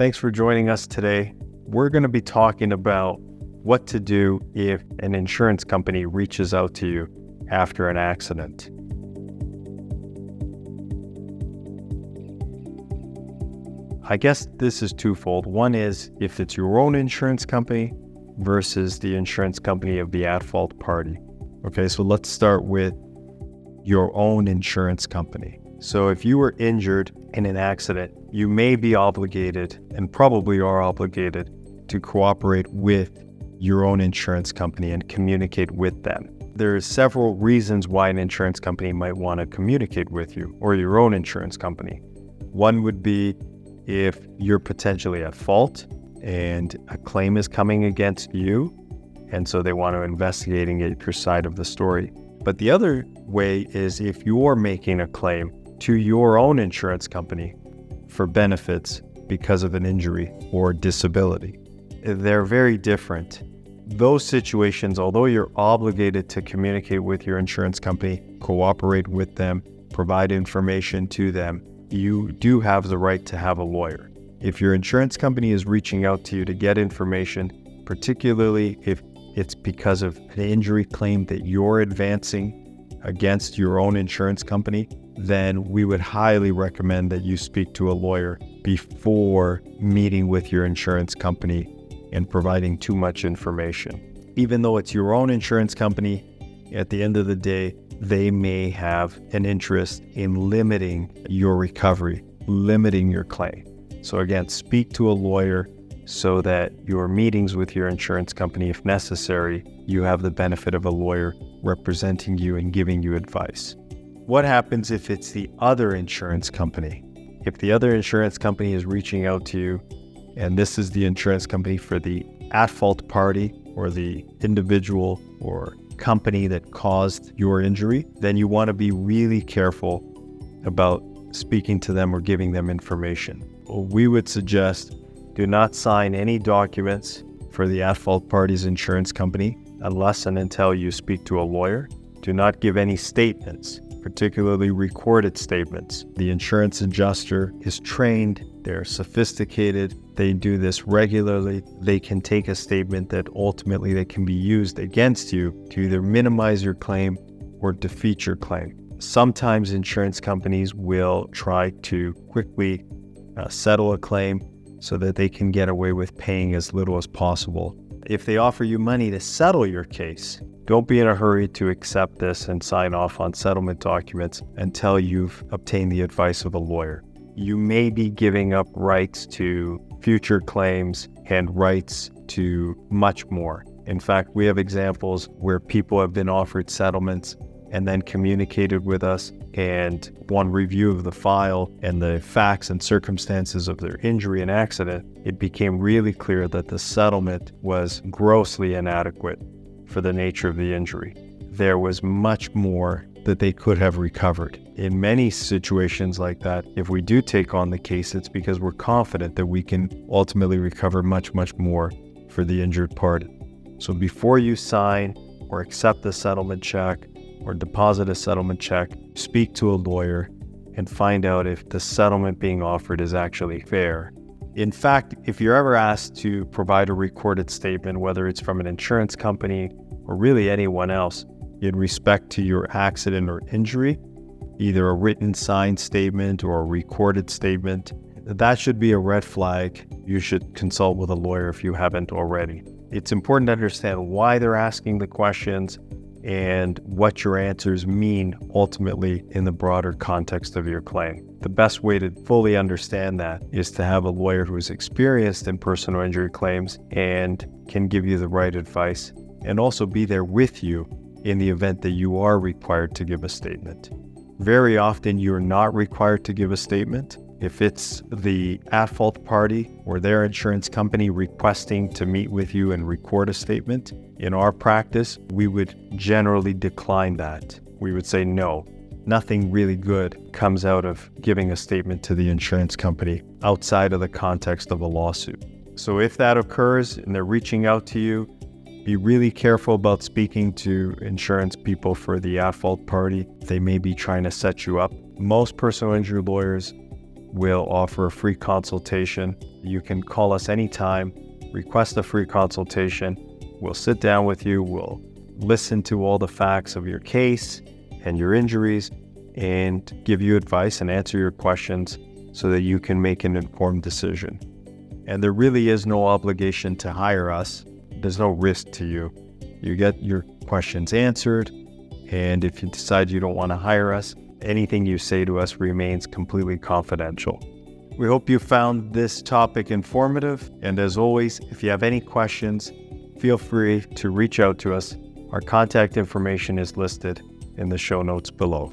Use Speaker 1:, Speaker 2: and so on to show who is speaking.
Speaker 1: Thanks for joining us today. We're going to be talking about what to do if an insurance company reaches out to you after an accident. I guess this is twofold. One is if it's your own insurance company versus the insurance company of the at fault party. Okay, so let's start with your own insurance company. So if you were injured in an accident, you may be obligated and probably are obligated to cooperate with your own insurance company and communicate with them. There are several reasons why an insurance company might want to communicate with you or your own insurance company. One would be if you're potentially at fault and a claim is coming against you, and so they want to investigating your side of the story. But the other way is if you're making a claim to your own insurance company for benefits because of an injury or disability. They're very different. Those situations, although you're obligated to communicate with your insurance company, cooperate with them, provide information to them, you do have the right to have a lawyer. If your insurance company is reaching out to you to get information, particularly if it's because of an injury claim that you're advancing against your own insurance company, then we would highly recommend that you speak to a lawyer before meeting with your insurance company and providing too much information. Even though it's your own insurance company, at the end of the day, they may have an interest in limiting your recovery, limiting your claim. So, again, speak to a lawyer so that your meetings with your insurance company, if necessary, you have the benefit of a lawyer representing you and giving you advice. What happens if it's the other insurance company? If the other insurance company is reaching out to you, and this is the insurance company for the at fault party or the individual or company that caused your injury, then you want to be really careful about speaking to them or giving them information. We would suggest do not sign any documents for the at fault party's insurance company unless and until you speak to a lawyer. Do not give any statements, particularly recorded statements. The insurance adjuster is trained, they're sophisticated, they do this regularly. They can take a statement that ultimately that can be used against you to either minimize your claim or defeat your claim. Sometimes insurance companies will try to quickly uh, settle a claim so that they can get away with paying as little as possible. If they offer you money to settle your case, don't be in a hurry to accept this and sign off on settlement documents until you've obtained the advice of a lawyer. You may be giving up rights to future claims and rights to much more. In fact, we have examples where people have been offered settlements and then communicated with us. And one review of the file and the facts and circumstances of their injury and accident, it became really clear that the settlement was grossly inadequate for the nature of the injury. There was much more that they could have recovered. In many situations like that, if we do take on the case, it's because we're confident that we can ultimately recover much, much more for the injured party. So before you sign or accept the settlement check or deposit a settlement check, speak to a lawyer and find out if the settlement being offered is actually fair. In fact, if you're ever asked to provide a recorded statement, whether it's from an insurance company or really anyone else, in respect to your accident or injury, either a written signed statement or a recorded statement, that should be a red flag. You should consult with a lawyer if you haven't already. It's important to understand why they're asking the questions and what your answers mean ultimately in the broader context of your claim. The best way to fully understand that is to have a lawyer who is experienced in personal injury claims and can give you the right advice and also be there with you in the event that you are required to give a statement. Very often, you're not required to give a statement. If it's the at fault party or their insurance company requesting to meet with you and record a statement, in our practice, we would generally decline that. We would say no. Nothing really good comes out of giving a statement to the insurance company outside of the context of a lawsuit. So if that occurs and they're reaching out to you be really careful about speaking to insurance people for the at fault party. They may be trying to set you up. Most personal injury lawyers will offer a free consultation. You can call us anytime, request a free consultation. We'll sit down with you, we'll listen to all the facts of your case and your injuries, and give you advice and answer your questions so that you can make an informed decision. And there really is no obligation to hire us, there's no risk to you. You get your questions answered, and if you decide you don't want to hire us, anything you say to us remains completely confidential. We hope you found this topic informative, and as always, if you have any questions, feel free to reach out to us. Our contact information is listed in the show notes below.